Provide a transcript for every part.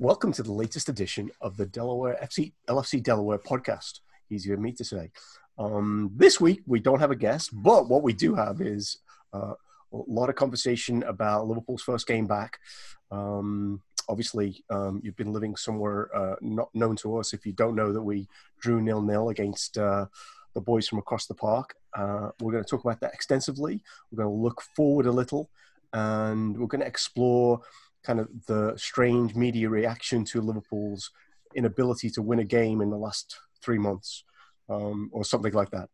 Welcome to the latest edition of the Delaware FC LFC Delaware podcast. Easier for me to say. Um, this week we don't have a guest, but what we do have is uh, a lot of conversation about Liverpool's first game back. Um, obviously, um, you've been living somewhere uh, not known to us. If you don't know that we drew nil nil against uh, the boys from across the park, uh, we're going to talk about that extensively. We're going to look forward a little, and we're going to explore kind of the strange media reaction to Liverpool's inability to win a game in the last three months, um, or something like that.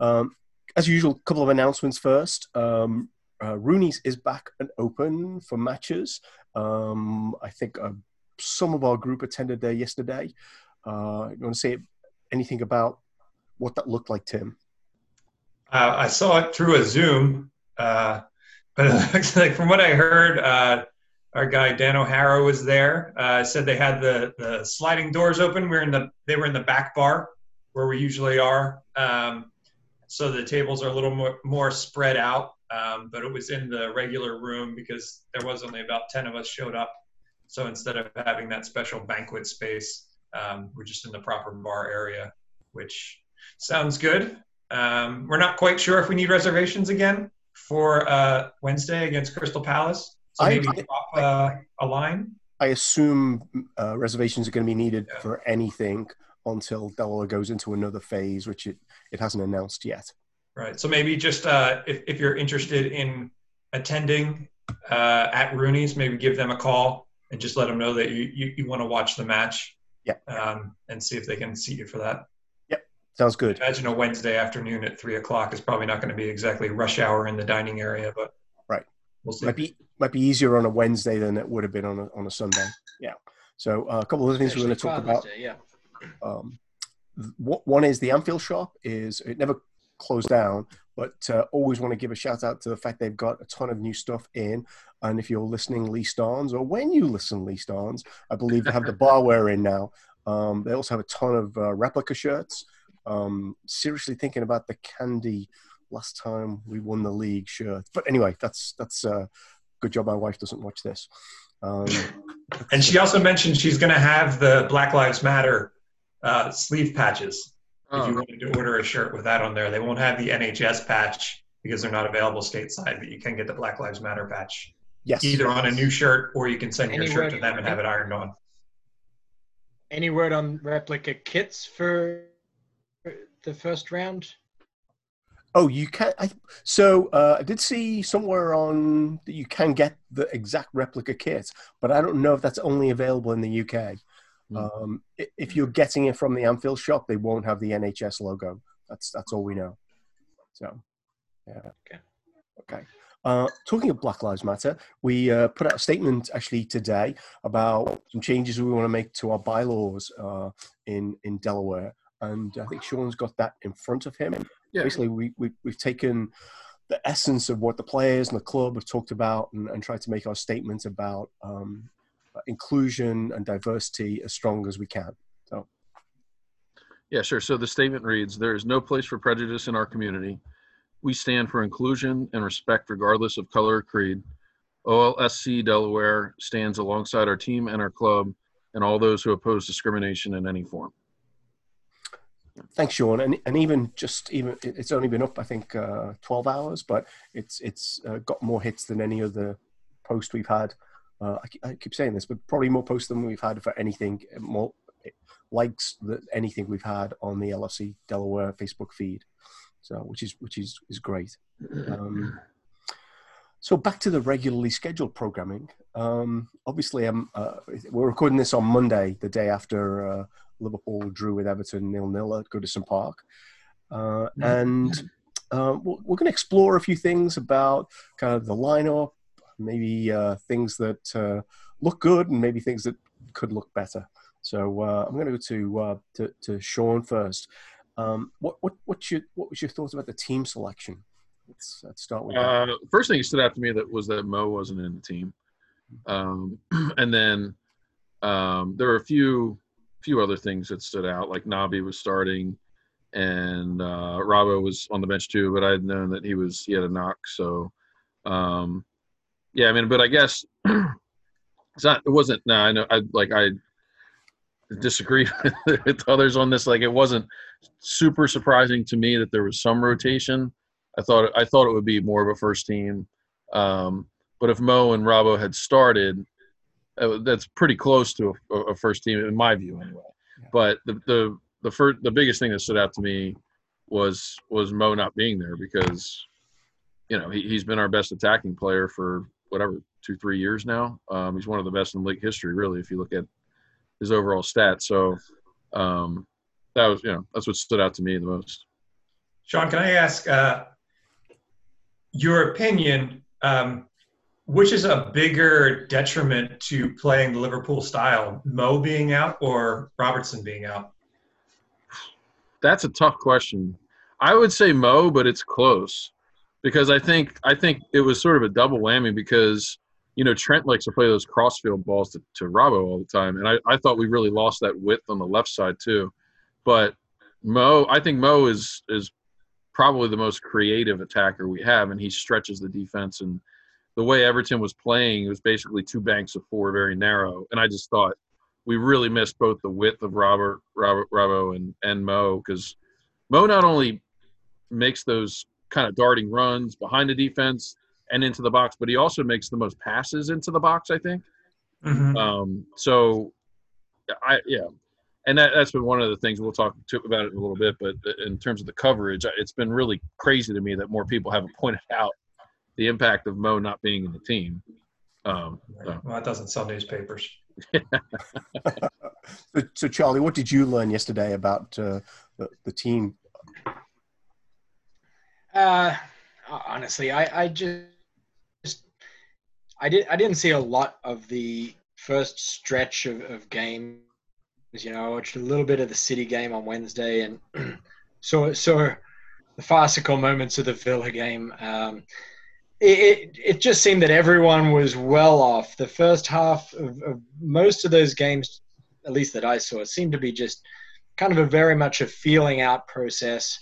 Um, as usual, a couple of announcements first. Um, uh, Rooney's is back and open for matches. Um, I think uh, some of our group attended there yesterday. Uh, you want to say anything about what that looked like, Tim? Uh, I saw it through a Zoom, uh, but like from what I heard, uh, our guy Dan O'Hara was there. Uh, said they had the, the sliding doors open. We are in the they were in the back bar where we usually are. Um, so the tables are a little more, more spread out, um, but it was in the regular room because there was only about ten of us showed up. So instead of having that special banquet space, um, we're just in the proper bar area, which sounds good. Um, we're not quite sure if we need reservations again for uh, Wednesday against Crystal Palace. So maybe I, drop uh, a line. I assume uh, reservations are going to be needed yeah. for anything until Delaware goes into another phase, which it, it hasn't announced yet. Right. So maybe just uh, if, if you're interested in attending uh, at Rooney's, maybe give them a call and just let them know that you, you, you want to watch the match. Yeah. Um, and see if they can seat you for that. Yep. Sounds good. I imagine a Wednesday afternoon at three o'clock is probably not going to be exactly rush hour in the dining area, but right. We'll see. Might be might be easier on a Wednesday than it would have been on a, on a Sunday. Yeah. So uh, a couple of other things we're going to talk about. Day, yeah. Um, one is the Anfield shop is it never closed down, but uh, always want to give a shout out to the fact they've got a ton of new stuff in. And if you're listening Lee Starnes, or when you listen Lee Starnes, I believe they have the barware in now. Um, they also have a ton of uh, replica shirts. Um, seriously thinking about the candy last time we won the league shirt. But anyway, that's that's uh, good job my wife doesn't watch this. Um, and she also mentioned she's going to have the Black Lives Matter uh, sleeve patches. Oh. If you wanted to order a shirt with that on there, they won't have the NHS patch because they're not available stateside, but you can get the Black Lives Matter patch. Yes. Either on a new shirt or you can send Any your shirt to them and have it ironed on. Any word on replica kits for the first round? Oh, you can. I, so uh, I did see somewhere on that you can get the exact replica kit, but I don't know if that's only available in the UK. Mm. Um, if you're getting it from the Anfield shop, they won't have the NHS logo. That's that's all we know. So, yeah. Okay. Okay. Uh, talking of Black Lives Matter, we uh, put out a statement actually today about some changes we want to make to our bylaws uh, in in Delaware, and I think Sean's got that in front of him yeah. basically we, we we've taken the essence of what the players and the club have talked about and, and tried to make our statement about um, inclusion and diversity as strong as we can. So, yeah, sure. So the statement reads: "There is no place for prejudice in our community. We stand for inclusion and respect, regardless of color or creed." OLSC Delaware stands alongside our team and our club and all those who oppose discrimination in any form. Thanks, Sean. And and even just even it's only been up, I think, uh, twelve hours, but it's it's uh, got more hits than any other post we've had. Uh, I, I, keep saying this, but probably more posts than we've had for anything more likes than anything we've had on the LFC Delaware Facebook feed. So, which is which is is great. Um, so back to the regularly scheduled programming. Um, obviously, uh, we're recording this on Monday, the day after uh, Liverpool drew with Everton nil nil at Goodison Park, uh, and uh, we're, we're going to explore a few things about kind of the lineup, maybe uh, things that uh, look good, and maybe things that could look better. So uh, I'm going to go to, uh, to to Sean first. Um, what what what's your what was your thoughts about the team selection? Let's, let's start with uh, first thing that stood out to me that was that Mo wasn't in the team, um, and then um, there were a few few other things that stood out, like Naby was starting, and uh, was on the bench too. But I had known that he was he had a knock, so um, yeah. I mean, but I guess It's not. It wasn't. No, I know. I like. I disagree with others on this. Like, it wasn't super surprising to me that there was some rotation. I thought. I thought it would be more of a first team. Um, but if Mo and Robbo had started, uh, that's pretty close to a, a, first team in my view, anyway. Yeah. But the the the first the biggest thing that stood out to me was was Mo not being there because you know he, he's been our best attacking player for whatever two three years now. Um, he's one of the best in league history, really, if you look at his overall stats. So um, that was you know that's what stood out to me the most. Sean, can I ask uh, your opinion? Um, which is a bigger detriment to playing the Liverpool style, Mo being out or Robertson being out? That's a tough question. I would say Mo, but it's close because I think I think it was sort of a double whammy because you know Trent likes to play those crossfield balls to, to Robbo all the time, and I, I thought we really lost that width on the left side too. But Mo, I think Mo is is probably the most creative attacker we have, and he stretches the defense. And the way Everton was playing, it was basically two banks of four, very narrow. And I just thought we really missed both the width of Robert, Robert, Robbo, and and Mo because Mo not only makes those kind of darting runs behind the defense and into the box, but he also makes the most passes into the box. I think. Mm-hmm. Um, so, I yeah, and that, that's been one of the things we'll talk to, about it in a little bit. But in terms of the coverage, it's been really crazy to me that more people haven't pointed out the impact of Mo not being in the team. Um, so. Well, that doesn't sell newspapers. so, so, Charlie, what did you learn yesterday about uh, the, the team? Uh, honestly, I, I just, I did, I didn't see a lot of the first stretch of, of games. You know, I watched a little bit of the City game on Wednesday and saw saw the farcical moments of the Villa game. Um, it, it just seemed that everyone was well off. The first half of, of, most of those games, at least that I saw, seemed to be just kind of a very much a feeling out process.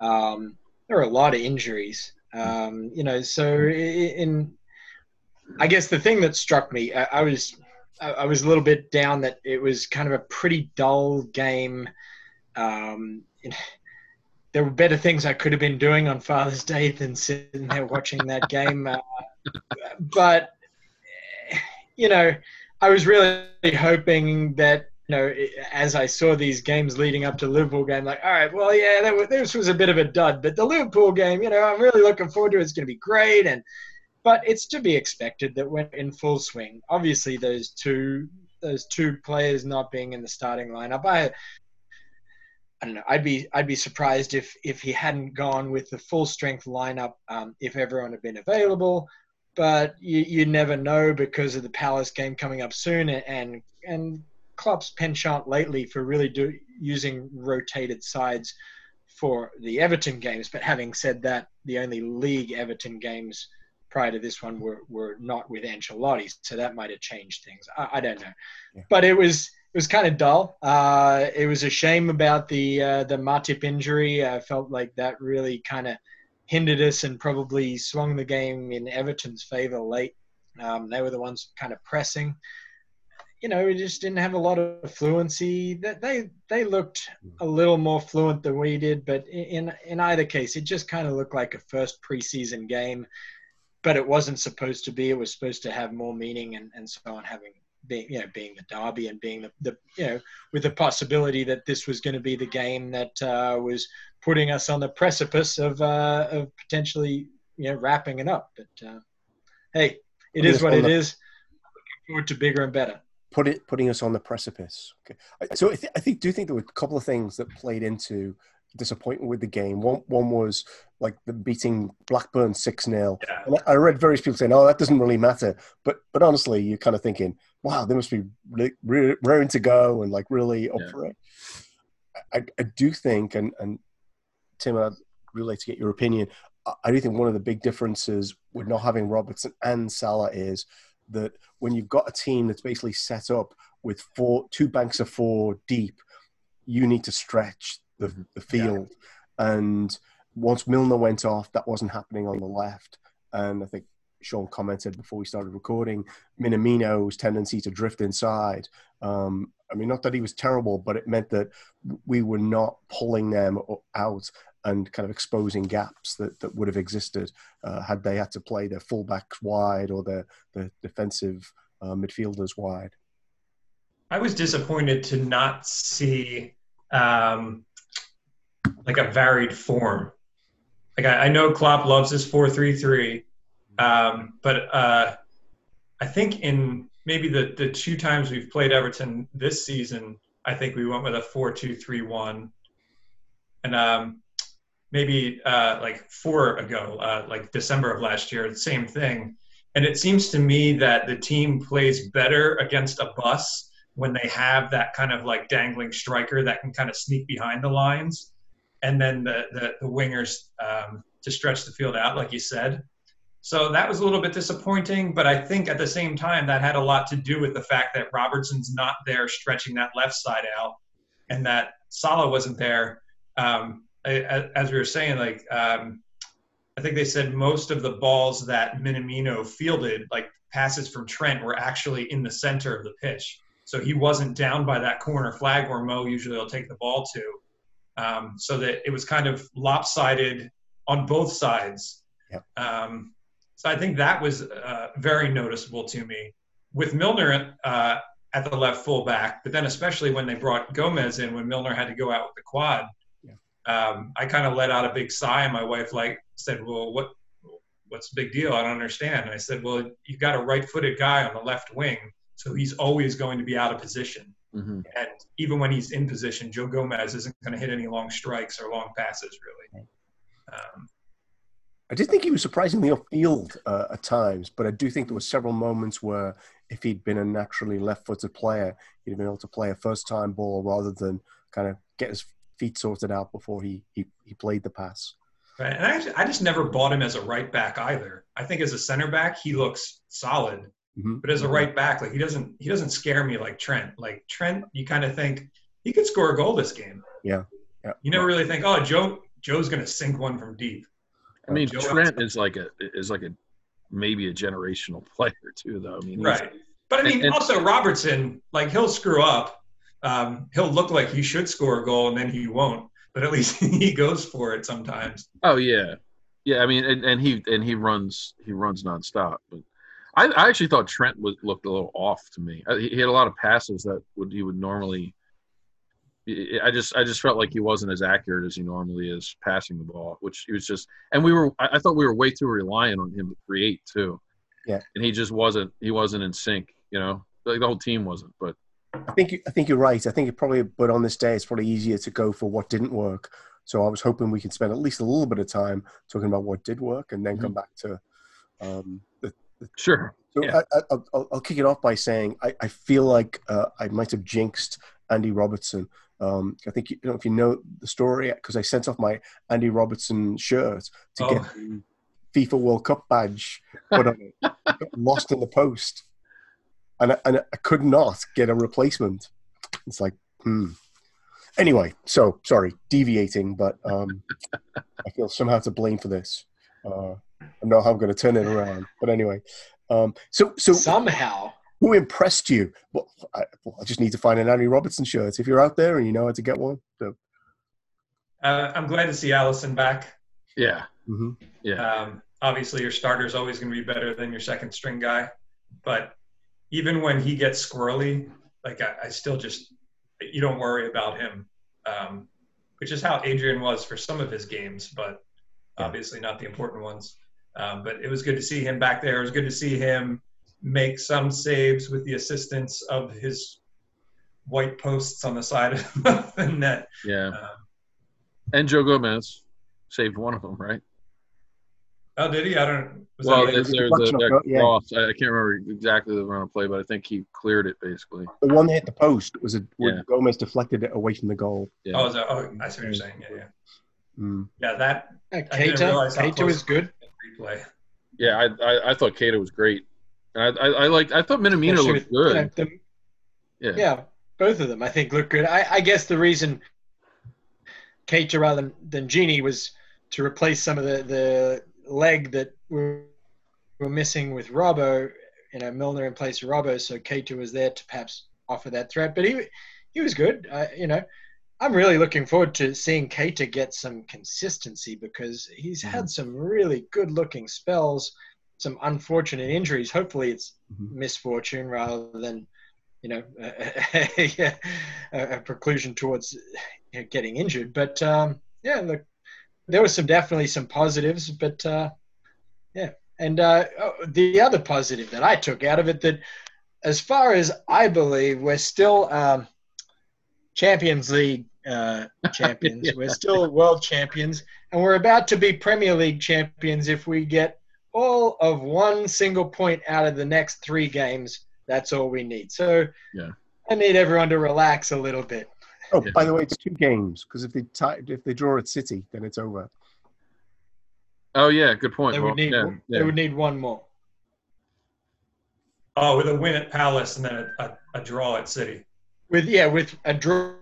Um, there were a lot of injuries, um, you know. So in, I guess the thing that struck me, I, I was, I, I, was a little bit down that it was kind of a pretty dull game. Um, there were better things I could have been doing on Father's Day than sitting there watching that game. Uh, but you know, I was really hoping that you know, as I saw these games leading up to Liverpool game, like, all right, well, yeah, was, this was a bit of a dud, but the Liverpool game, you know, I'm really looking forward to. it. It's going to be great, and but it's to be expected that when in full swing, obviously those two those two players not being in the starting lineup, I I don't know. I'd be I'd be surprised if if he hadn't gone with the full strength lineup um, if everyone had been available. But you, you never know because of the Palace game coming up soon and and, Klopp's penchant lately for really do, using rotated sides for the Everton games. But having said that, the only league Everton games prior to this one were, were not with Ancelotti, so that might have changed things. I, I don't know, yeah. but it was it was kind of dull. Uh, it was a shame about the uh, the Matip injury. I felt like that really kind of hindered us and probably swung the game in Everton's favour late. Um, they were the ones kind of pressing. You know, we just didn't have a lot of fluency. They they looked a little more fluent than we did, but in in either case, it just kind of looked like a first preseason game. But it wasn't supposed to be. It was supposed to have more meaning and, and so on, having being you know being the derby and being the, the you know with the possibility that this was going to be the game that uh, was putting us on the precipice of uh, of potentially you know wrapping it up. But uh, hey, it is what it the, is. Looking forward to bigger and better. Put it putting us on the precipice. Okay, so I, th- I think do think there were a couple of things that played into disappointment with the game. One one was like the beating Blackburn six 0 yeah. I read various people saying, "Oh, that doesn't really matter," but but honestly, you're kind of thinking, "Wow, they must be really, really raring to go and like really up for it." I, I do think, and and Tim, I'd really like to get your opinion. I do think one of the big differences with not having Robertson and Salah is that when you've got a team that's basically set up with four, two banks of four deep, you need to stretch the, mm-hmm. the field. Yeah. And once Milner went off, that wasn't happening on the left. And I think Sean commented before we started recording, Minamino's tendency to drift inside. Um, I mean, not that he was terrible, but it meant that we were not pulling them out and kind of exposing gaps that, that would have existed uh, had they had to play their fullbacks wide or their, their defensive uh, midfielders wide. I was disappointed to not see um, like a varied form. Like I, I know Klopp loves his four three three, um, but uh, I think in maybe the the two times we've played Everton this season, I think we went with a four two three one, and um, maybe uh, like four ago, uh, like December of last year, the same thing. And it seems to me that the team plays better against a bus when they have that kind of like dangling striker that can kind of sneak behind the lines, and then the the, the wingers um, to stretch the field out, like you said. So that was a little bit disappointing, but I think at the same time that had a lot to do with the fact that Robertson's not there stretching that left side out, and that Salah wasn't there. Um, as we were saying, like um, I think they said most of the balls that Minamino fielded, like passes from Trent, were actually in the center of the pitch. So he wasn't down by that corner flag where Mo usually will take the ball to. Um, so that it was kind of lopsided on both sides. Yep. Um, so I think that was uh, very noticeable to me. With Milner uh, at the left fullback, but then especially when they brought Gomez in, when Milner had to go out with the quad, um, I kind of let out a big sigh, and my wife like said, "Well, what what's the big deal? I don't understand." And I said, "Well, you've got a right-footed guy on the left wing, so he's always going to be out of position. Mm-hmm. And even when he's in position, Joe Gomez isn't going to hit any long strikes or long passes, really." Um, I did think he was surprisingly off field uh, at times, but I do think there were several moments where if he'd been a naturally left-footed player, he'd have been able to play a first-time ball rather than kind of get his feet sorted out before he he, he played the pass. Right, and I, I just never bought him as a right back either. I think as a center back, he looks solid, mm-hmm. but as a right back, like he doesn't he doesn't scare me like Trent. Like Trent, you kind of think he could score a goal this game. Yeah, yeah. You never really think, oh, Joe Joe's going to sink one from deep. I mean, Joe Trent is like a is like a maybe a generational player too, though. I mean, right. But I mean, and, and, also Robertson, like he'll screw up. Um, he'll look like he should score a goal and then he won't. But at least he goes for it sometimes. Oh yeah, yeah. I mean, and, and he and he runs he runs nonstop. But I, I actually thought Trent was looked a little off to me. He had a lot of passes that would he would normally. I just I just felt like he wasn't as accurate as he normally is passing the ball, which he was just. And we were I thought we were way too reliant on him to create too. Yeah. And he just wasn't he wasn't in sync. You know, like the whole team wasn't. But I think you, I think you're right. I think it probably, but on this day, it's probably easier to go for what didn't work. So I was hoping we could spend at least a little bit of time talking about what did work, and then mm-hmm. come back to um, the, the, sure. So yeah. I, will kick it off by saying I, I feel like uh, I might have jinxed Andy Robertson. Um, I think you know if you know the story because I sent off my Andy Robertson shirt to Oh. get the FIFA World Cup badge put on it, Got lost in the post, and I, and I could not get a replacement. It's like, hmm. Anyway, so sorry, deviating, but um, I feel somehow to blame for this. Uh, I don't know how I'm going to turn it around, but anyway. Um, so, so Somehow. Who impressed you? Well I, well, I just need to find an Andy Robertson shirt. If you're out there and you know how to get one, so, Uh, I'm glad to see Alisson back. Yeah. mhm. Yeah. Um, obviously, your starter is always going to be better than your second string guy, but even when he gets squirrely, like I, I still just you don't worry about him, um, which is how Adrian was for some of his games, but obviously not the important ones. Um, but it was good to see him back there. It was good to see him make some saves with the assistance of his white posts on the side of the net. yeah. Um, And Joe Gomez saved one of them, right? oh, did he? I don't. Well, that there's, there's a, Deflection of that yeah. cross. I, I can't remember exactly the run of play, but I think he cleared it basically. the one that hit the post was a when Yeah. Gomez deflected it away from the goal. Yeah. Oh, is that, oh, I see what you're saying. Yeah, yeah. Mm. Yeah, that Uh, I didn't Keita, Keita was good. replay. Yeah, I, I, I thought Keita was great. I, I, I like I thought Minamino Especially looked good. Yeah. yeah, both of them I think look good. I, I guess the reason Keita rather than, than Gini was to replace some of the, the leg that we were missing with Robbo, you know, Milner in place of Robbo, so Keita was there to perhaps offer that threat. But he he was good. Uh, you know, I'm really looking forward to seeing Keita get some consistency because he's Mm-hmm. had some really good looking spells, some unfortunate injuries. Hopefully, it's Mhm. misfortune rather than, you know, a, a, a preclusion towards you know, getting injured. But um, yeah, look, there was some definitely some positives, but uh, yeah. And uh, oh, the other positive that I took out of it that, as far as I believe, we're still um, Champions League uh, champions. Yeah. We're still world champions, and we're about to be Premier League champions if we get all of one single point out of the next three games. That's all we need. So Yeah. I need everyone to relax a little bit. Oh, Yeah. by the way, it's two games because if they tie, if they draw at City, then it's over. Oh yeah, good point. They Well, would need yeah, they would need one more. Oh, with a win at Palace and then a, a, a draw at City. With yeah, with a draw,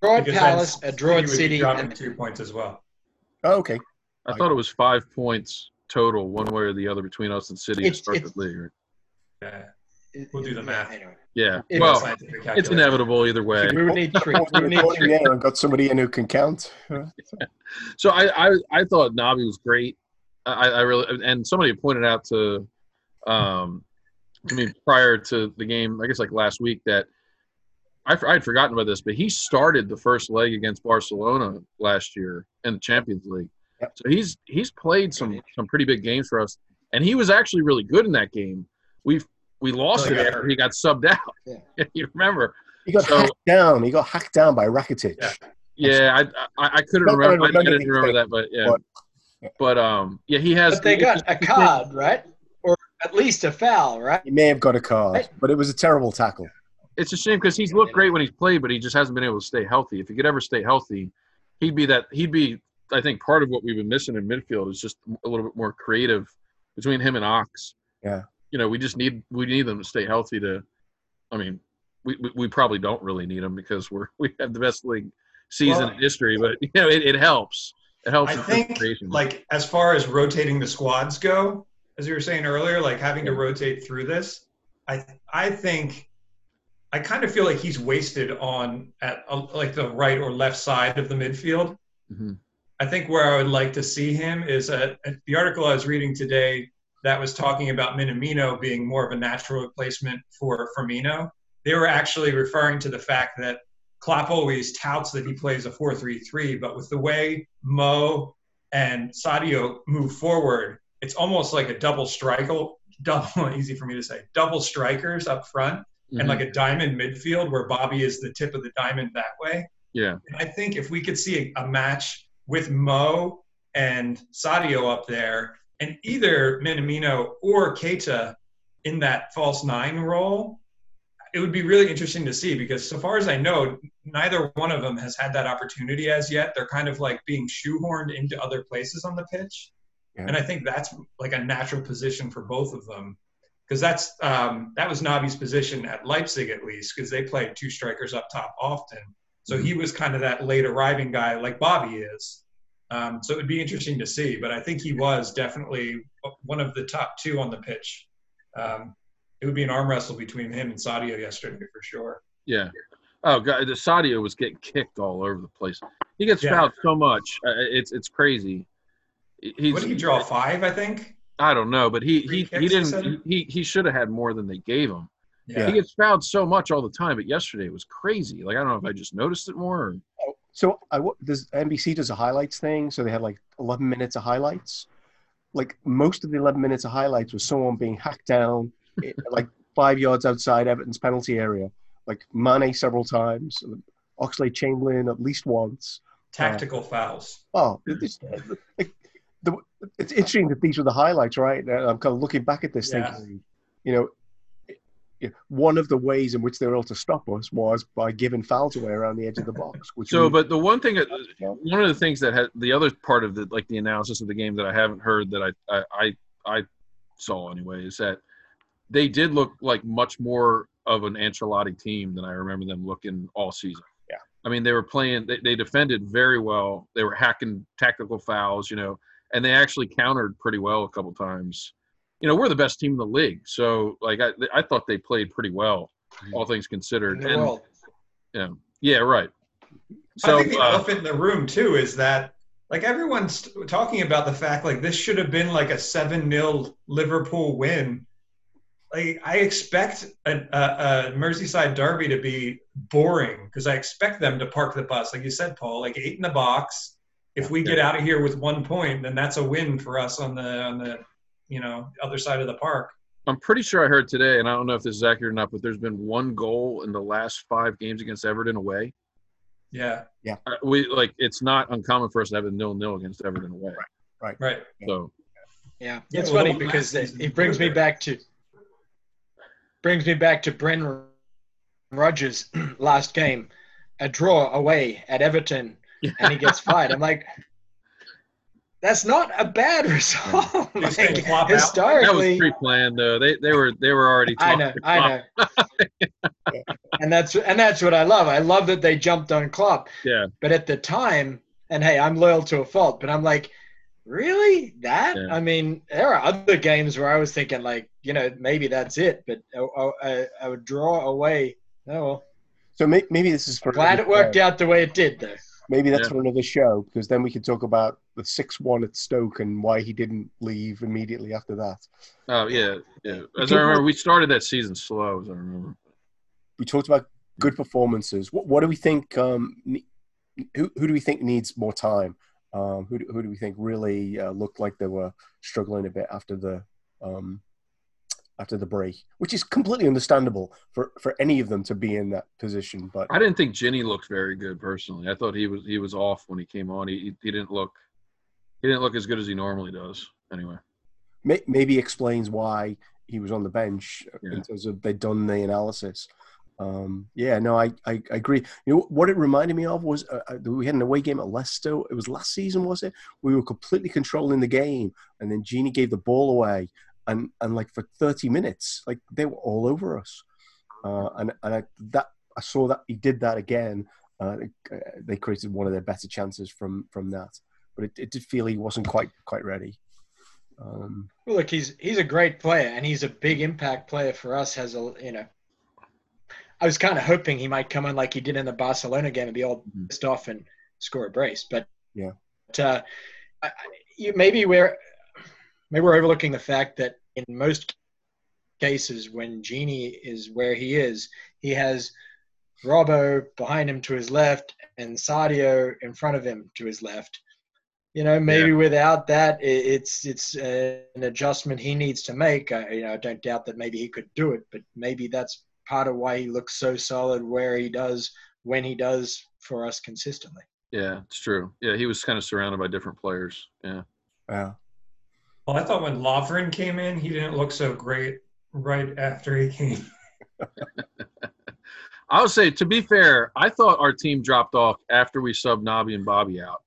draw at Because Palace, a draw at would be City, and two points as well. Oh, okay. I thought it was five points total, one way or the other, between us and City to It's- start the league. right? Yeah. We'll do the math. Anyway, Yeah. It- Well, it's inevitable either way. we would need three. We would need three. there and got somebody in who can count. So I, I, I thought Naby was great. I, I really and somebody pointed out to, um, to me prior to the game, I guess like last week that I I had forgotten about this, but he started the first leg against Barcelona last year in the Champions League. Yep. So he's he's played some some pretty big games for us, and he was actually really good in that game. We we lost Really it after he got subbed out. Yeah. you remember? He got So- hacked down. He got hacked down by Rakitic. Yeah. Yeah, I I, I couldn't Not that I remember. I, I didn't remember that, but yeah. but- But um, yeah, he has. But they got a card, right? Or at least a foul, right? He may have got a card, Right. but it was a terrible tackle. It's a shame because he's looked great when he's played, but he just hasn't been able to stay healthy. If he could ever stay healthy, he'd be that. He'd be, I think, part of what we've been missing in midfield is just a little bit more creative between him and Ox. Yeah. You know, we just need we need them to stay healthy. To, I mean, we we, we probably don't really need them because we're we have the best league season Well- in history, but you know, it, it helps. It helps. I think, like, as far as rotating the squads go, as you were saying earlier, like having to rotate through this, I I think I kind of feel like he's wasted on at uh, like the right or left side of the midfield. Mhm. I think where I would like to see him is at the article I was reading today that was talking about Minamino being more of a natural replacement for Firmino. They were actually referring to the fact that Klopp always touts that he plays a 4-3-3, but with the way Mo and Sadio move forward, it's almost like a double striker, double easy for me to say, double strikers up front and Mhm. like a diamond midfield where Bobby is the tip of the diamond that way. yeah, And I think if we could see a, a match with Mo and Sadio up there, and either Minamino or Keita in that false nine role, it would be really interesting to see because, so far as I know, neither one of them has had that opportunity as yet. They're kind of like being shoehorned into other places on the pitch. Yeah. And I think that's like a natural position for both of them. Because that's um, that was Naby's position at Leipzig at least, because they played two strikers up top often. So he was kind of that late arriving guy like Bobby is. Um, so it would be interesting to see, but I think he was definitely one of the top two on the pitch. Um, it would be an arm wrestle between him and Sadio yesterday for sure. Yeah. Oh god, the Sadio was getting kicked all over the place. He gets Yeah. fouled so much. Uh, it's it's crazy. He's, what did he draw? Five, I think. I don't know, but he Three he, he didn't he he should have had more than they gave him. Yeah. He gets fouled so much all the time, but yesterday it was crazy. Like I don't know if I just noticed it more. Or, So I wa- does NBC does a highlights thing. So they had like 11 minutes of highlights. Like most of the 11 minutes of highlights was someone being hacked down, like five yards outside Everton's penalty area. Like Mane several times, Oxlade-Chamberlain at least once. Tactical fouls. Oh, this, like, the, it's interesting that these were the highlights, right? And I'm kind of looking back at this, Yeah. thinking, you know, yeah, one of the ways in which they were able to stop us was by giving fouls away around the edge of the box. Which so, but the one thing, that- one of the things that had the other part of the like the analysis of the game that I haven't heard that I I I, I saw anyway is that they did look like much more of an Ancelotti team than I remember them looking all season. Yeah. I mean, they were playing. They, they defended very well. They were hacking tactical fouls, you know, and they actually countered pretty well a couple times. You know, we're the best team in the league. So like I I thought they played pretty well, all things in considered. the And world. yeah, right. I think the uh, elephant in the room too is that like everyone's talking about the fact like this should have been like a seven 0 Liverpool win. Like I expect a, a, a Merseyside derby to be boring because I expect them to park the bus, like you said, Paul, like eight in the box. If we get out of here with one point, then that's a win for us on the on the you know other side of the park. I'm pretty sure I heard today, and I don't know if this is accurate or not, but there's been one goal in the last five games against Everton away. Yeah, yeah. Uh, we like it's not uncommon for us to have a nil nil against Everton away. right. Right. So Yeah, Yeah, it's well, funny because it, it brings me back to brings me back to Brendan Rodgers last game, a draw away at Everton, and he gets fired. I'm like, that's not a bad result. You're Like, flop out? that was historically, pre-planned though. They they were they were already. I talking know, to I know, and that's and that's what I love. I love that they jumped on Klopp. Yeah. But at the time, and hey, I'm loyal to a fault, but I'm like, really? That? Yeah. I mean, there are other games where I was thinking, like, you know, maybe that's it, but I, a, a would draw away. Oh, well. So maybe this is for glad it worked out the way it did, though. Maybe that's Yeah. for another show because then we could talk about the six-one at Stoke and why he didn't leave immediately after that. Oh yeah, yeah. As talk I remember, we started that season slow. As I remember. We talked about good performances. What, what do we think? Um, who who do we think needs more time? Um, who do, who do we think really uh, looked like they were struggling a bit after the um, after the break? Which is completely understandable for, for any of them to be in that position. But I didn't think Gini looked very good personally. I thought he was he was off when he came on. He he, didn't look he didn't look as good as he normally does. Anyway, may, maybe explains why he was on the bench Yeah. in terms of they'd done the analysis. Um, yeah, no, I, I, I agree. You know what it reminded me of was uh, uh, we had an away game at Leicester. It was last season, was it? We were completely controlling the game, and then Gini gave the ball away, and and like for thirty minutes, like they were all over us. Uh, and and I, that I saw that he did that again. Uh, uh, they created one of their better chances from from that, but it, it did feel he wasn't quite quite ready. Um, Well, look, he's he's a great player, and he's a big impact player for us. Has a you know, I was kind of hoping he might come in like he did in the Barcelona game and be all Mhm. pissed off and score a brace. But Yeah. but, uh, I- you, maybe we're maybe we're overlooking the fact that in most cases, when Gini is where he is, he has Robbo behind him to his left and Sadio in front of him to his left. You know, maybe without that, it's it's uh, an adjustment he needs to make. I, you know, I don't doubt that maybe he could do it, but maybe that's part of why he looks so solid where he does when he does for us consistently. yeah, it's true. Yeah, he was kind of surrounded by different players. Yeah, yeah. Well, I thought when Lovren came in, he didn't look so great right after he came. I would say to be fair, I thought our team dropped off after we subbed Nobby and Bobby out.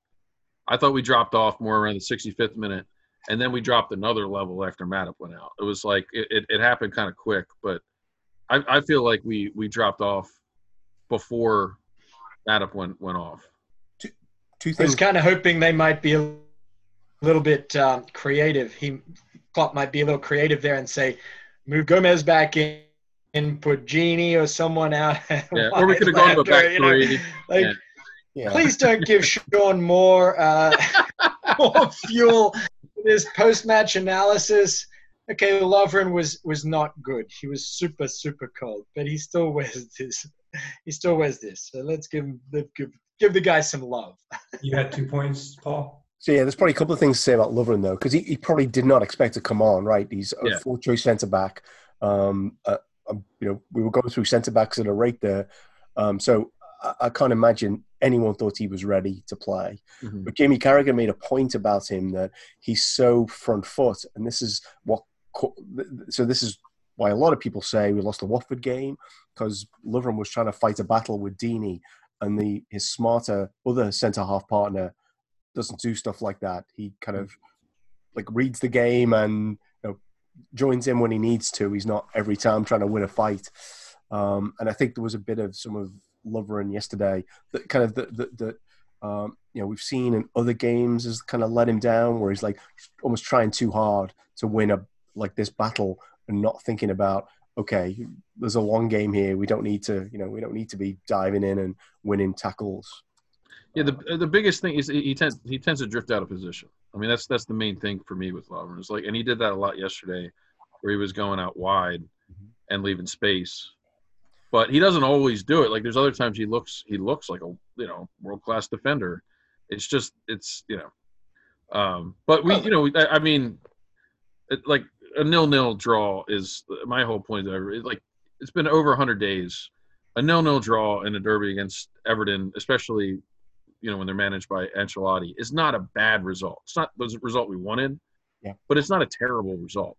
I thought we dropped off more around the 65th minute, and then we dropped another level after Matip went out. It was like it, it, it happened kind of quick, but I, I feel like we we dropped off before Matip went went off. Two I was kind of hoping they might be a little bit um, creative. He Klopp might be a little creative there and say, move Gomez back in and put Gini or someone out. Yeah, or we could have gone to a back you know, three. Like, Yeah. Yeah. please don't give Sean more uh, more fuel for this post-match analysis. Okay, Lovren was was not good. He was super super cold, but he still wears this. He still wears this. So let's give him let's give give the guy some love. You had two points, Paul. So yeah, there's probably a couple of things to say about Lovren though, because he, he probably did not expect to come on. Right, he's a Yeah. full choice centre back. Um, uh, um, you know, we were going through centre backs at a rate there, um, so I, I can't imagine anyone thought he was ready to play. Mhm. But Jamie Carragher made a point about him that he's so front foot, and this is what. So this is why a lot of people say we lost the Watford game because Lovren was trying to fight a battle with Deeney, and the his smarter other centre half partner doesn't do stuff like that. He kind of like reads the game and you know, joins in when he needs to. He's not every time trying to win a fight. Um, and I think there was a bit of some of Lovren yesterday that kind of that the, the um, you know we've seen in other games has kind of let him down where he's like almost trying too hard to win a, like this battle and not thinking about okay, there's a long game here. We don't need to, you know, we don't need to be diving in and winning tackles. Yeah, the the biggest thing is he tends he tends to drift out of position. I mean, that's that's the main thing for me with Lovren. It's like, and he did that a lot yesterday, where he was going out wide Mhm. and leaving space. But he doesn't always do it. Like there's other times he looks he looks like a you know world class defender. It's just it's you know, um, but we you know I, I mean, it, like a nil nil draw is my whole point. It, like it's been over 100 days. A nil nil draw in a derby against Everton, especially you know when they're managed by Ancelotti, is not a bad result. It's not the result we wanted, Yeah. but it's not a terrible result.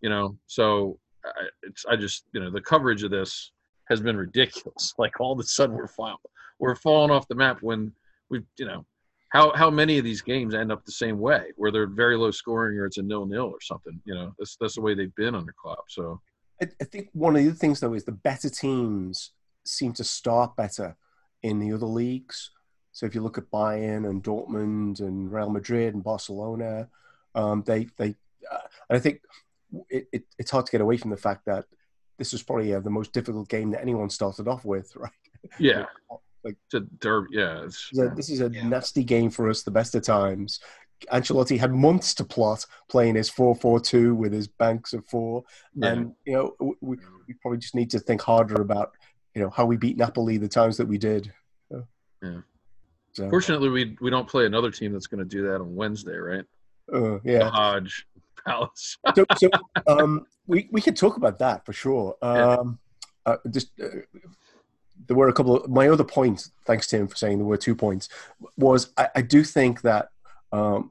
You know, so I, it's I just you know the coverage of this has been ridiculous. Like all of a sudden we're fall, we're falling off the map when we you know how how many of these games end up the same way where they're very low scoring or it's a nil nil or something. You know that's that's the way they've been under Klopp. So I, I think one of the other things though is the better teams seem to start better in the other leagues. So if you look at Bayern and Dortmund and Real Madrid and Barcelona, um, they they uh, and I think it, it, it's hard to get away from the fact that this was probably uh, the most difficult game that anyone started off with, right? yeah, Like- it's a derby. Yeah, it's, So this is a Yeah. nasty game for us, the best of times. Ancelotti had months to plot playing his 4-4-2 with his banks of four. yeah. And, you know, we, we probably just need to think harder about, you know, how we beat Napoli the times that we did. So, Yeah. So, Fortunately, we we don't play another team that's going to do that on Wednesday, right? uh, yeah. Hodge Palace. so, so um, we we could talk about that for sure. Yeah. Um, uh, just uh, there were a couple of my other point. Thanks Tim for saying there were two points. Was I, I do think that um,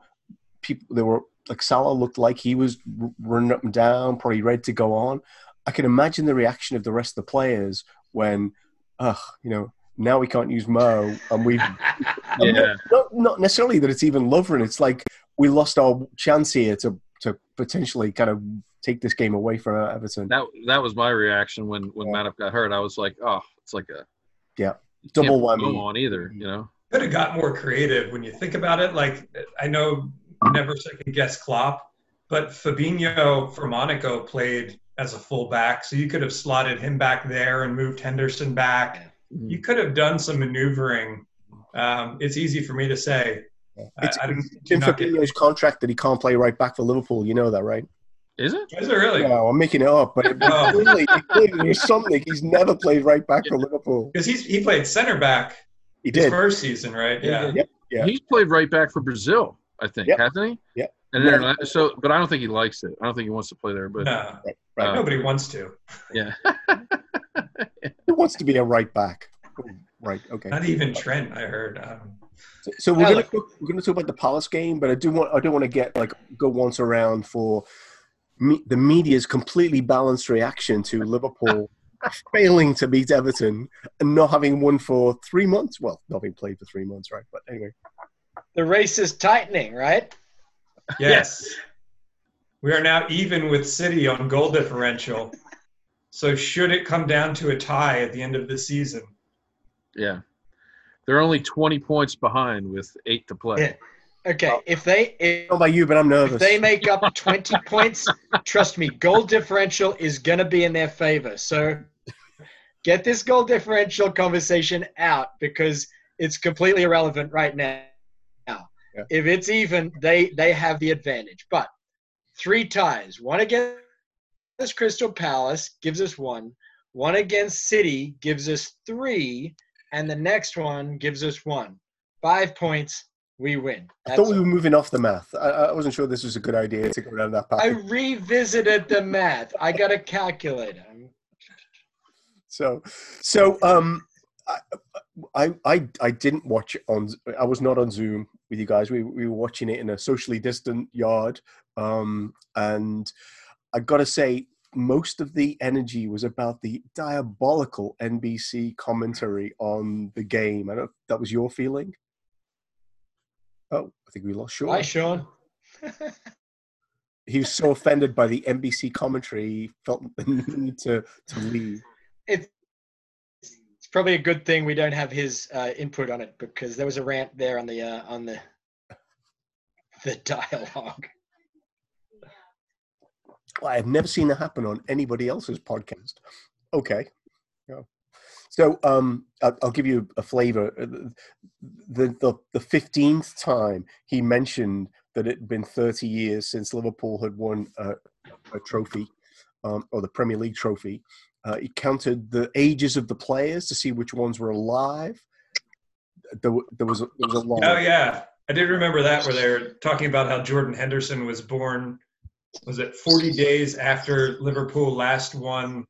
people there were like Salah looked like he was running up and down, probably ready to go on. I can imagine the reaction of the rest of the players when, ugh, you know, now we can't use Mo, and we've Yeah. not, not necessarily that it's even Lovren. It's like we lost our chance here to to potentially kind of take this game away from Everton. That that was my reaction when when Yeah. Matip got hurt. I was like, oh, it's like a Yeah. you can't Double put whammy. Mo on either. You know. could have got more creative when you think about it. Like I know never second guess Klopp, but Fabinho for Monaco played as a fullback, so you could have slotted him back there and moved Henderson back. You could have done some maneuvering. Um, it's easy for me to say. I, It's, I it's do in get, Fabinho's contract that he can't play right back for Liverpool. You know that, right? Is it? is it really? No, I'm making it up, but it, Oh. clearly, clearly there's something. He's never played right back for Liverpool. Because he's he played center back He his did. first season, right? Yeah. Yep. Yeah. He's played right back for Brazil, I think, Yep. hasn't he? Yep. And then, so, but I don't think he likes it. I don't think he wants to play there. But No, Right. uh, nobody wants to. yeah, Who wants to be a right back? Right. Okay. Not even Trent. I heard. Um, So, so we're Well, gonna talk, we're gonna talk about the Palace game, but I do want I don't want to get like go once around for me, the media's completely balanced reaction to Liverpool failing to beat Everton and not having won for three months. Well, not having played for three months, right? But anyway, the race is tightening, right? yes. We are now even with City on goal differential. So should it come down to a tie at the end of the season? yeah. They're only 20 points behind with eight to play. Yeah. Okay, if they I if, don't know about you, but I'm nervous. if they make up 20 points, trust me, goal differential is going to be in their favor. So get this goal differential conversation out because it's completely irrelevant right now. Yeah. If it's even, they they have the advantage. But three ties, one against Crystal Palace gives us one, one against City gives us three, and the next one gives us one. Five points, we win. I thought we were moving off the math. I, I wasn't sure this was a good idea to go down that path. I revisited the math. I got a calculator. So, so um, I, I, I, I didn't watch it on. I was not on Zoom with you guys. We we were watching it in a socially distant yard, um, and I got to say, most of the energy was about the diabolical NBC commentary on the game. I don't. know if That was your feeling. Oh, I think we lost Sean. Hi, Sean. He was so offended by the NBC commentary, he felt the need to to leave. it's it's probably a good thing we don't have his uh, input on it because there was a rant there on the uh, on the the dialogue. I have never seen that happen on anybody else's podcast. Okay. Yeah. So um, I'll, give you a flavor. The, the the fifteenth time he mentioned that it had been thirty years since Liverpool had won a, a trophy, um, or the Premier League trophy. Uh, he counted the ages of the players to see which ones were alive. There, there was a, there was a lot. Oh yeah, I did remember that where they were talking about how Jordan Henderson was born. Was it 40 days after Liverpool last won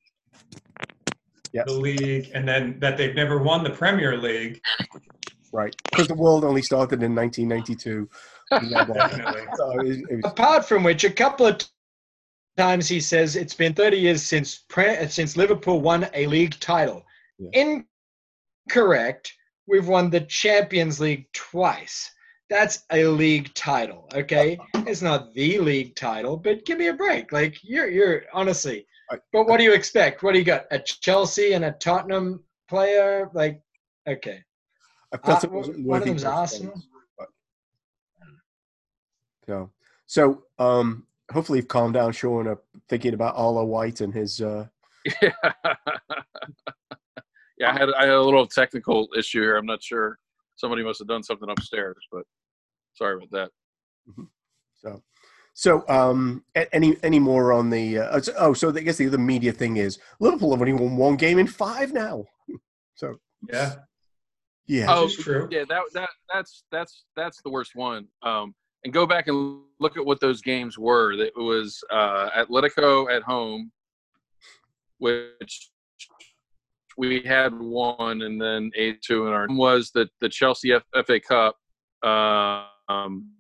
Yes. the league, and then that they've never won the Premier League? Right, because the world only started in 1992. Blah, blah. Definitely. So it, it was, Apart from which, a couple of times he says it's been 30 years since pre- since Liverpool won a league title. Yeah. Incorrect. We've won the Champions League twice. That's a league title, okay? It's not the league title, but give me a break. Like you're you're honestly. But what do you expect? What do you got? A Chelsea and a Tottenham player? Like, okay. I felt Uh, it wasn't one of them's Arsenal. response, but- So, so um, hopefully you've calmed down, Sean, uh, thinking about Arlo White and his. Uh, Yeah. yeah, I had I had a little technical issue here. I'm not sure. Somebody must have done something upstairs, but sorry about that. so, so um, any any more on the? Uh, oh, so- oh, so I guess the other media thing is Liverpool have only won one game in five now. So Yeah, yeah, Oh, which true. Yeah, that that that's that's that's the worst one. Um, and go back and look at what those games were. That was uh, Atletico at home, which we had one, and then eight two in our was the the Chelsea F- FA Cup. Um,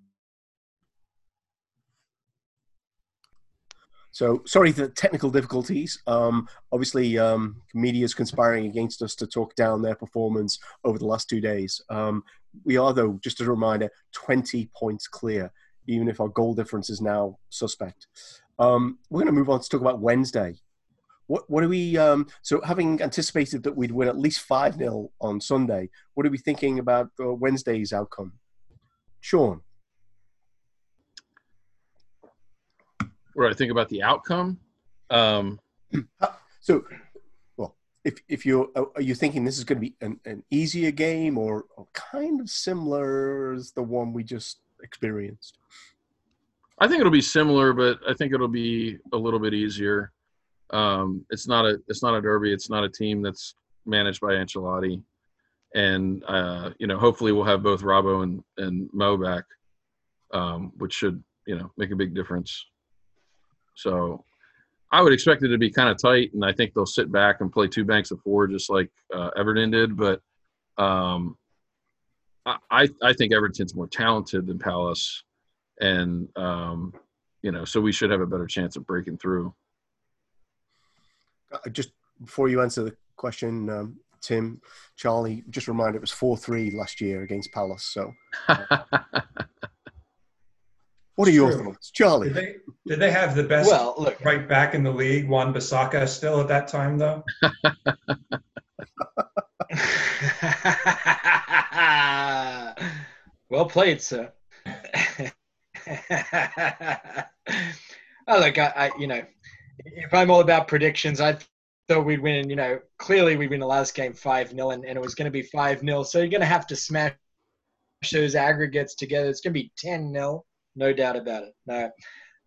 So sorry for the technical difficulties. Um, obviously, um, media is conspiring against us to talk down their performance over the last two days. Um, we are, though, just as a reminder, 20 points clear, even if our goal difference is now suspect. Um, we're going to move on to talk about Wednesday. What, what are we? Um, so, having anticipated that we'd win at least 5 0 on Sunday, what are we thinking about uh, Wednesday's outcome? Sean. what do I think about the outcome? Um, So, well, if if you're are you thinking this is going to be an, an easier game or, or kind of similar as the one we just experienced? I think it'll be similar, but I think it'll be a little bit easier. Um, it's not a it's not a derby. It's not a team that's managed by Ancelotti, and uh, you know hopefully we'll have both Robbo and and Mo back, um, which should you know make a big difference. So I would expect it to be kind of tight, and I think they'll sit back and play two banks of four just like uh, Everton did. But um, I I think Everton's more talented than Palace and um, you know, so we should have a better chance of breaking through. Uh, just before you answer the question, um, Tim, Charlie, just remind it was four three last year against Palace. So, what are your True. thoughts, Charlie? Did they did they have the best Well, look, right back in the league? Wan Bissaka still at that time though. well played, sir. oh, look, I, I, you know, if I'm all about predictions, I thought we'd win. You know, clearly we'd win the last game five 0 and, and it was going to be five 0 So you're going to have to smash those aggregates together. It's going to be ten 0 no doubt about it. No,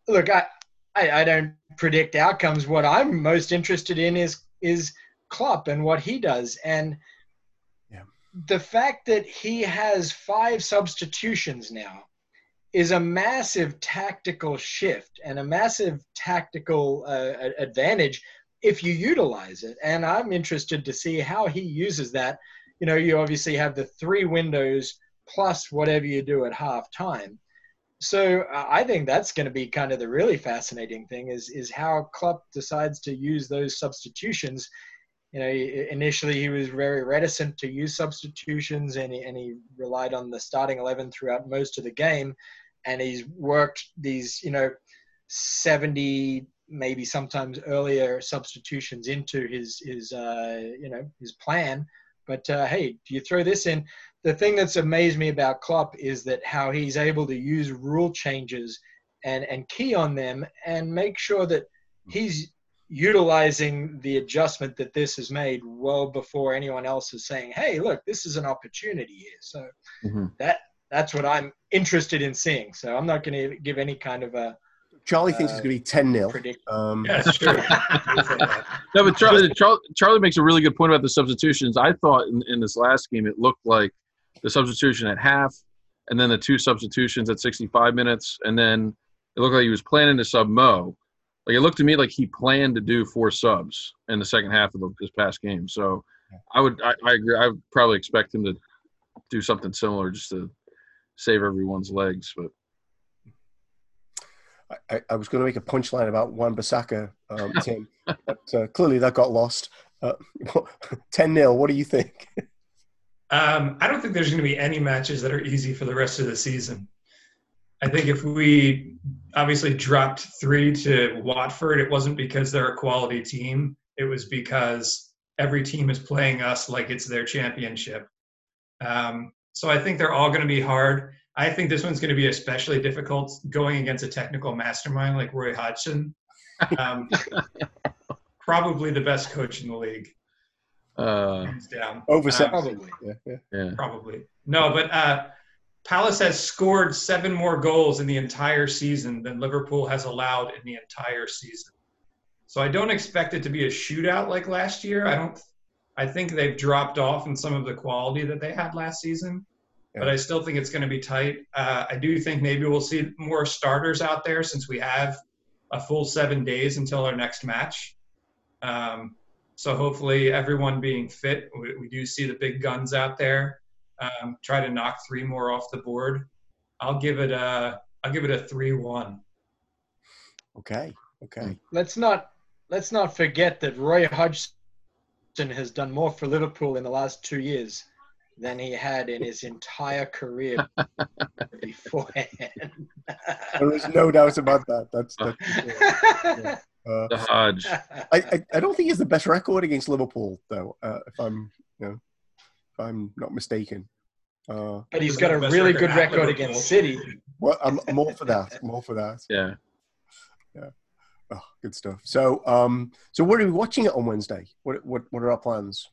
look, I, I, I don't predict outcomes. What I'm most interested in is is Klopp and what he does, and the fact that he has five substitutions now is a massive tactical shift and a massive tactical uh, advantage if you utilize it. And I'm interested to see how he uses that. You know, you obviously have the three windows plus whatever you do at half time. So uh, I think that's going to be kind of the really fascinating thing is is how Klopp decides to use those substitutions you know, initially he was very reticent to use substitutions and he, and he relied on the starting 11 throughout most of the game. And he's worked these, you know, 70, maybe sometimes earlier substitutions into his, his uh, you know, his plan. But uh, hey, do you throw this in? The thing that's amazed me about Klopp is that how he's able to use rule changes and, and key on them and make sure that – he's utilizing the adjustment that this has made well before anyone else is saying, "Hey, look, this is an opportunity here." So Mhm. that that's what I'm interested in seeing. So I'm not going to give any kind of a Charlie thinks it's Uh, going to be 10 0. predict. Um, Yeah, sure. No, but Charlie, Charlie, Charlie makes a really good point about the substitutions. I thought in, in this last game it looked like the substitution at half, and then the two substitutions at 65 minutes, and then it looked like he was planning to sub Mo. Like it looked to me like he planned to do four subs in the second half of the, this past game. So I would, I, I agree. I would probably expect him to do something similar just to save everyone's legs. But I, I was going to make a punchline about Wan Bissaka, um, Tim, but uh, clearly that got lost. Uh, 10 0. What do you think? Um, I don't think there's going to be any matches that are easy for the rest of the season. I think if we obviously dropped three to Watford, it wasn't because they're a quality team. It was because every team is playing us like it's their championship. Um, so I think they're all going to be hard. I think this one's going to be especially difficult going against a technical mastermind like Roy Hodgson. Um, probably the best coach in the league, uh, hands down. Over Um. Probably. Yeah, yeah. yeah, Probably. No, but uh, Palace has scored seven more goals in the entire season than Liverpool has allowed in the entire season. So I don't expect it to be a shootout like last year. I don't. I think they've dropped off in some of the quality that they had last season, but I still think it's going to be tight. Uh, I do think maybe we'll see more starters out there since we have a full seven days until our next match. Um, so hopefully, everyone being fit, we, we do see the big guns out there. Um, try to knock three more off the board. I'll give it a I'll give it a three-one. Okay. Okay. Let's not let's not forget that Roy Hodgson has done more for Liverpool in the last two years than he had in his entire career beforehand. There is no doubt about that. That's, that's uh, the Hodge. I, I, I don't think he's the best record against Liverpool, though. Uh, if I'm, you know, if I'm not mistaken. Uh, but he's got a Best really good record against City. well, I'm, I'm all for that. I'm all for that. Yeah. Oh, good stuff. So, um, so what are we watching it on Wednesday? What, what, what are our plans?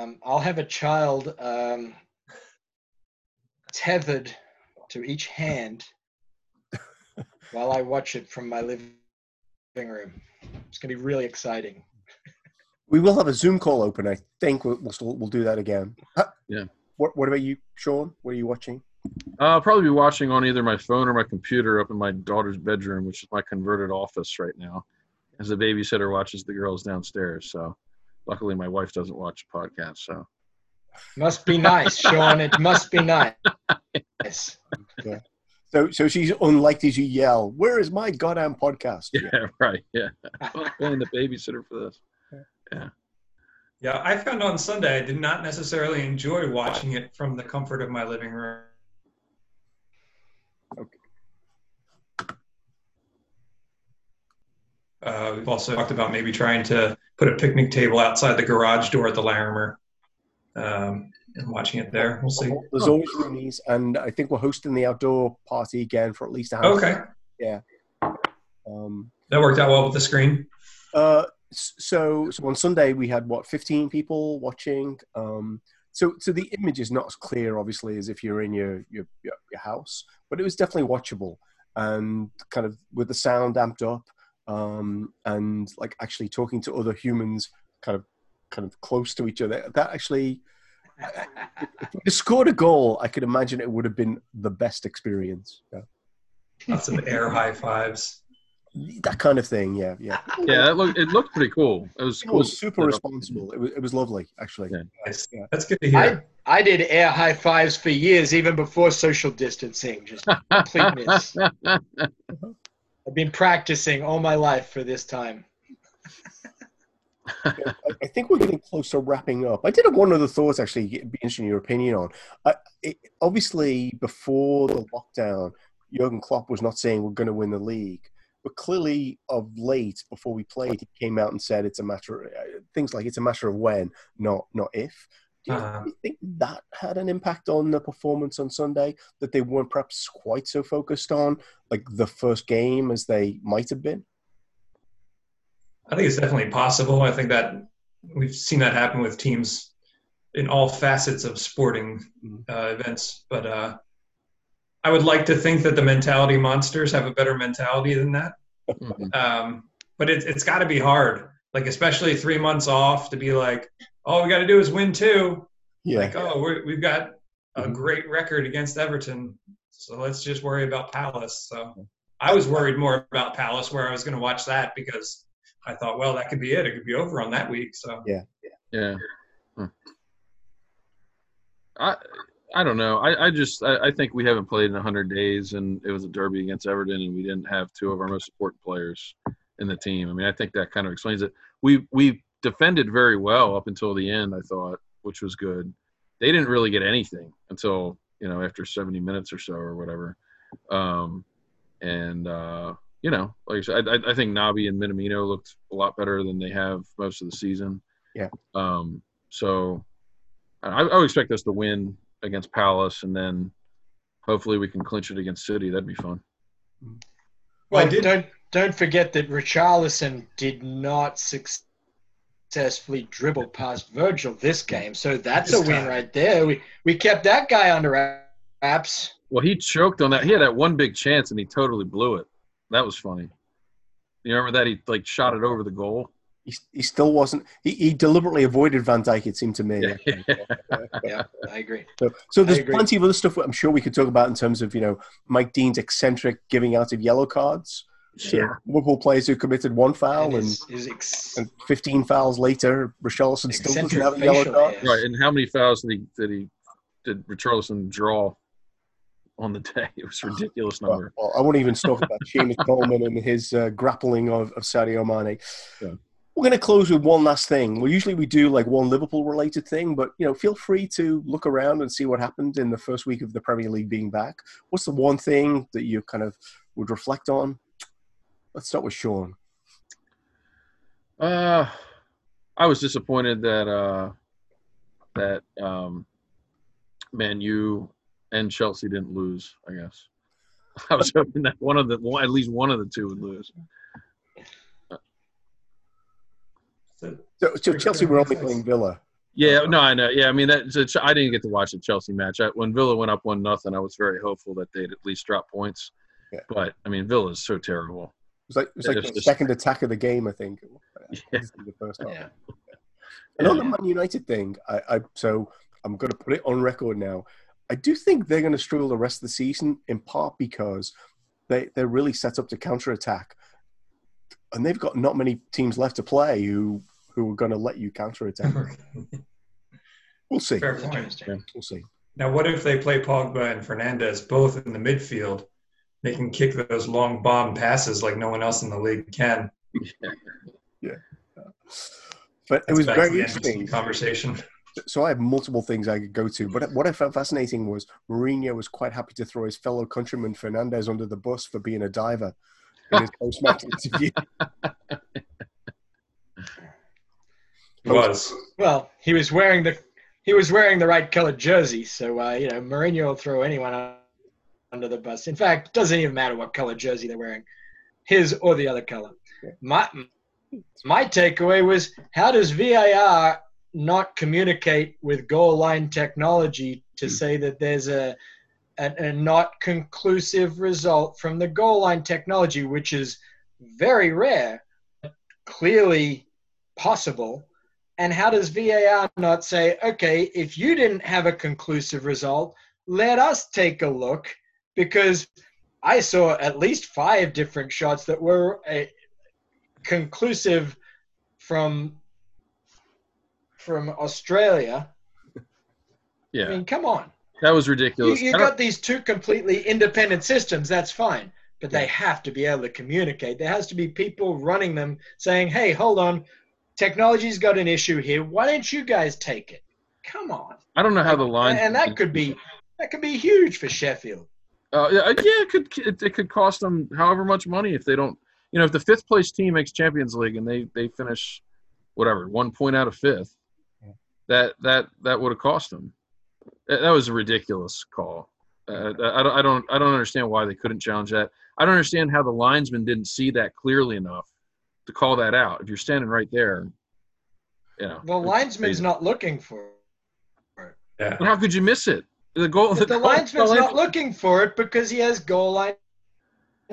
Um, I'll have a child um, tethered to each hand while I watch it from my living room. It's going to be really exciting. We will have a Zoom call open. I think we'll we'll, still, we'll do that again. Uh, Yeah. What What about you, Sean? What are you watching? Uh, I'll probably be watching on either my phone or my computer up in my daughter's bedroom, which is my converted office right now, as the babysitter watches the girls downstairs. So, luckily, my wife doesn't watch the podcast. So, Must be nice, Sean. It must be nice. So, so she's unlikely to yell. Where is my goddamn podcast? yeah, right, yeah. I'm paying the babysitter for this. Yeah. Yeah, I found on Sunday I did not necessarily enjoy watching it from the comfort of my living room. Uh, we've also talked about maybe trying to put a picnic table outside the garage door at the Larimer um, and watching it there. We'll see. There's always roomies, and I think we're hosting the outdoor party again for at least a half. Okay, Um, that worked out well with the screen. uh, so, so on Sunday we had what 15 people watching. Um, so, so the image is not as clear, obviously, as if you're in your your, your, your house, but it was definitely watchable and kind of with the sound amped up um, and like actually talking to other humans, kind of kind of close to each other. That actually, if we scored a goal, I could imagine it would have been the best experience. Yeah. Lots of air high fives. That kind of thing, yeah, yeah. Yeah, it looked it looked pretty cool. It was It cool. was super responsible. It was, it was lovely, actually. Yeah. Nice. Yeah. That's good to hear. I, I did air high fives for years, even before social distancing. Just complete miss. I've been practicing all my life for this time. I, think we're getting close to wrapping up. I did have one other thought, actually, it'd be interesting your opinion on. I, it, obviously, before the lockdown, Jurgen Klopp was not saying we're going to win the league. But clearly, of late, before we played, he came out and said it's a matter. Uh, things like it's a matter of when, not not if. Do you, you think that had an impact on the performance on Sunday? That they weren't perhaps quite so focused on like the first game as they might have been. I think it's definitely possible. I think that we've seen that happen with teams in all facets of sporting uh, events. But uh, I would like to think that the mentality monsters have a better mentality than that. Mhm. Um, but it, it's got to be hard, like especially three months off to be like, all we got to do is win two. Yeah, Like, oh, we're, we've got a Mhm. great record against Everton, so let's just worry about Palace. So I was worried more about Palace, where I was going to watch that because I thought, well, that could be it. It could be over on that week. So yeah, Yeah. Hmm. I I don't know. I, I just I, I think we haven't played in hundred days, and it was a derby against Everton, and we didn't have two of our most important players in the team. I mean, I think that kind of explains it. We we defended very well up until the end, I thought, which was good. They didn't really get anything until you know after seventy minutes or so or whatever. Um, and uh, you know, like I said, I, I- I think Naby and Minamino looked a lot better than they have most of the season. Yeah. Um, so I, I would expect us to win against Palace, and then hopefully we can clinch it against City. That'd be fun. Well, I did- don't don't forget that Richarlison did not successfully dribbled past Virgil this game, so that's This a win time. right there. We we kept that guy under wraps. Well, he choked on that. He had that one big chance, and he totally blew it. That was funny. You remember that he like shot it over the goal? he, he still wasn't. He, he deliberately avoided Van Dijk. It seemed to me. Yeah, I agree. So, so there's agree. plenty of other stuff I'm sure we could talk about in terms of you know Mike Dean's eccentric giving out of yellow cards. To Yeah. Liverpool players who committed one foul And and, his, his ex- and 15 fouls later, Richarlison still doesn't have a yellow card. hair. Right. And how many fouls did he did he did Richarlison draw on the day? It was a ridiculous Well, number. well, I won't even talk about Seamus Coleman and his uh, grappling of, of Sadio Mane. Yeah. We're going to close with one last thing. Well, usually we do like one Liverpool related thing, but you know, feel free to look around and see what happened in the first week of the Premier League being back. What's the one thing that you kind of would reflect on? Let's start with Sean. Uh, I was disappointed that uh, that um, Man U and Chelsea didn't lose. I guess I was hoping that one of the one, at least one of the two would lose. so So, so Chelsea were only playing Villa. Yeah, no, I know. Yeah, I mean that. So I didn't get to watch the Chelsea match. I, when Villa went up one nothing, I was very hopeful that they'd at least drop points. Yeah. But I mean, Villa is so terrible. It was like it was like the just- second attack of the game, I think. Yeah. The first half. Yeah. And on the Man United thing, I, I so I'm going to put it on record now. I do think they're going to struggle the rest of the season, in part because they they're really set up to counter attack, and they've got not many teams left to play who who are going to let you counter attack. We'll see. fair point. Interesting. We'll see. Now, what if they play Pogba and Fernandes both in the midfield? They can kick those long bomb passes like no one else in the league can. Yeah. But it was very the interesting. Conversation. So I have multiple things I could go to, but what I found fascinating was Mourinho was quite happy to throw his fellow countryman Fernandes under the bus for being a diver in his post-match interview. Was Well, he was wearing the he was wearing the right colored jersey, so uh, you know Mourinho will throw anyone un- under the bus. In fact, it doesn't even matter what color jersey they're wearing, his or the other color. My my takeaway was how does VAR not communicate with goal line technology to Hmm. say that there's a, a a not conclusive result from the goal line technology, which is very rare, clearly possible. And how does VAR not say, okay, if you didn't have a conclusive result, let us take a look? Because I saw at least five different shots that were uh, conclusive from from Australia. Yeah, I mean, come on. that was ridiculous. you don't- got these two completely independent systems, that's fine. But they have to be able to communicate. There has to be people running them saying, hey, hold on, technology's got an issue here. Why don't you guys take it? Come on. I don't know how the line. And that could be that could be huge for Sheffield. Uh, yeah, yeah, it could it, it could cost them however much money if they don't. You know, if the fifth place team makes Champions League and they they finish whatever one point out of fifth, that that that would have cost them. That that was a ridiculous call. Uh, I don't I don't I don't understand why they couldn't challenge that. I don't understand how the linesman didn't see that clearly enough to call that out. If you're standing right there, yeah. The linesman's not looking for it. Yeah. But how could you miss it? The goal. But the goal- linesman's not looking for it because he has goal line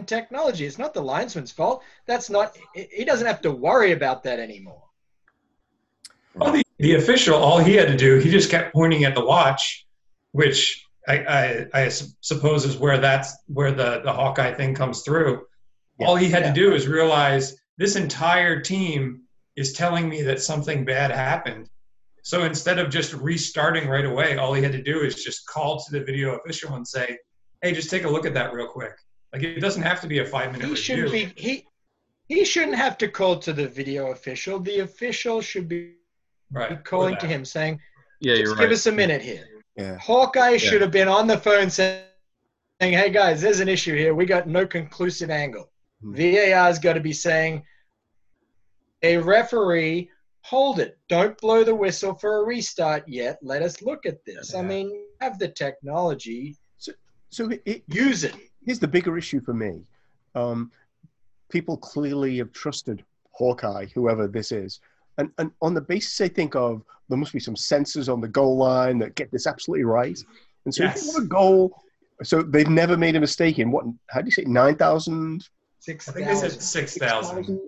technology. It's not the linesman's fault. That's not. He doesn't have to worry about that anymore. Well, the, the official, all he had to do, he just kept pointing at the watch, which I I suppose is where that's where the, the Hawkeye thing comes through. all he had Yeah. to do is realize this entire team is telling me that something bad happened. So instead of just restarting right away, all he had to do is just call to the video official and say, "Hey, just take a look at that real quick." Like it doesn't have to be a five minute He review. shouldn't be. He he shouldn't have to call to the video official. The official should be right. calling to him saying, Yeah, you're "Just right. give us a minute here." Yeah. Hawkeye should have been on the phone saying, "Hey guys, there's an issue here. We got no conclusive angle." Hmm. VAR's got to be saying, "A referee, hold it. Don't blow the whistle for a restart yet. Let us look at this." I mean, you have the technology. So it, it, Use it. here's the bigger issue for me. Um, people clearly have trusted Hawkeye, whoever this is. And, and on the basis they think of, there must be some sensors on the goal line that get this absolutely right. And so if you have a goal, so they've never made a mistake in what, how do you say, 9,000? Six I think they said thousand. six thousand.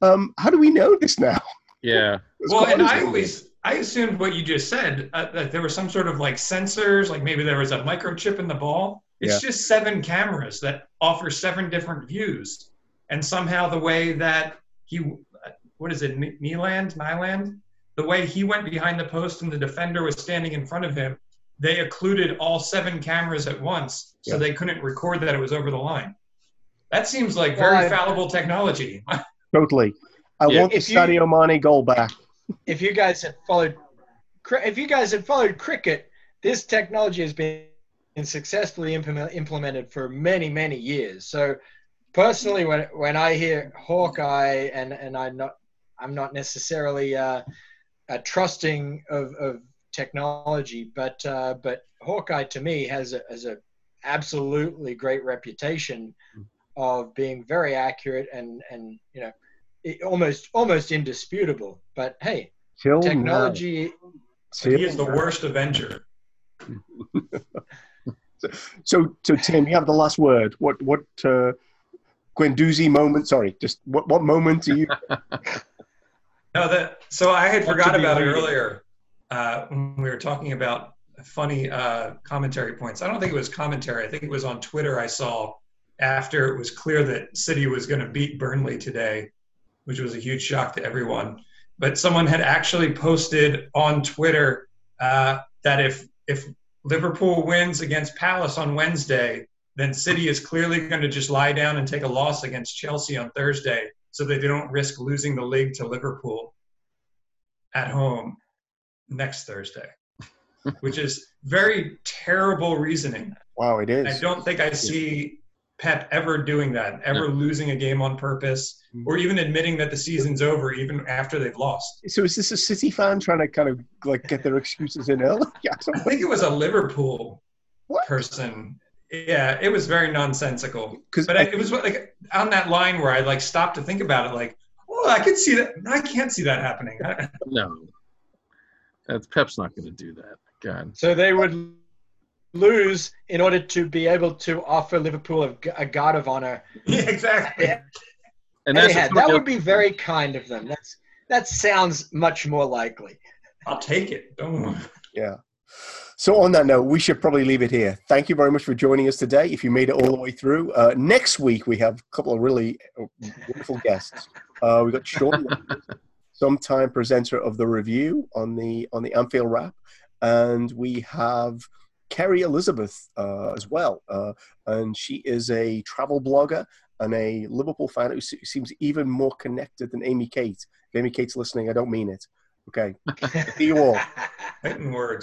Um, how do we know this now? Yeah. Well, and. I always I assumed what you just said uh, that there was some sort of like sensors, like maybe there was a microchip in the ball. It's Yeah. just seven cameras that offer seven different views, and somehow the way that he what is it, N- Nyland, Nyland, the way he went behind the post and the defender was standing in front of him, they occluded all seven cameras at once, so they couldn't record that it was over the line. That seems like Well, very I- fallible technology. Totally. I Yeah. want the If you- Sadio Mane goal back. if you guys had followed if you guys had followed cricket this technology has been successfully implement, implemented for many many years so personally when when i hear hawkeye and and i'm not i'm not necessarily uh, uh trusting of of technology but uh but hawkeye to me has a has a absolutely great reputation of being very accurate and and you know it, almost almost indisputable but hey Till technology Till he is the worst Avenger. So, so Tim, you have the last word. What, what, uh, Guendouzi moment? Sorry, just what, what moment are you? No, that so I had That forgot about it earlier uh, when we were talking about funny uh, commentary points. I don't think it was commentary. I think it was on Twitter. I saw after it was clear that City was going to beat Burnley today, which was a huge shock to everyone. But someone had actually posted on Twitter uh, that if if Liverpool wins against Palace on Wednesday, then City is clearly going to just lie down and take a loss against Chelsea on Thursday so that they don't risk losing the league to Liverpool at home next Thursday, which is very terrible reasoning. Wow, it is. I don't think I see Pep ever doing that, ever losing a game on purpose, mm-hmm. or even admitting that the season's over, even after they've lost. So, is this a City fan trying to kind of like get their excuses in early? Yeah, I I think it was a Liverpool What? person. Yeah, it was very nonsensical. 'Cause But I I, it was like on that line where I like stopped to think about it, like, well, I could see that. I can't see that happening. No. That's Pep's not going to do that. God. so they would lose in order to be able to offer liverpool a, a guard of honor yeah, exactly. Yeah. And that's Anyhow, that would be very kind of them that's that sounds much more likely I'll take it. Don't. Yeah. So on that note, we should probably leave it here. Thank you very much for joining us today. If you made it all the way through, uh, next week we have a couple of really uh, wonderful guests. Uh, we got Sean, sometime presenter of the review on the on the Anfield Wrap, and we have Kerry Elizabeth uh, as well, uh, and she is a travel blogger and a Liverpool fan who se- seems even more connected than Amy Kate. If Amy Kate's listening, I don't mean it. Okay. See you all. Fighting words.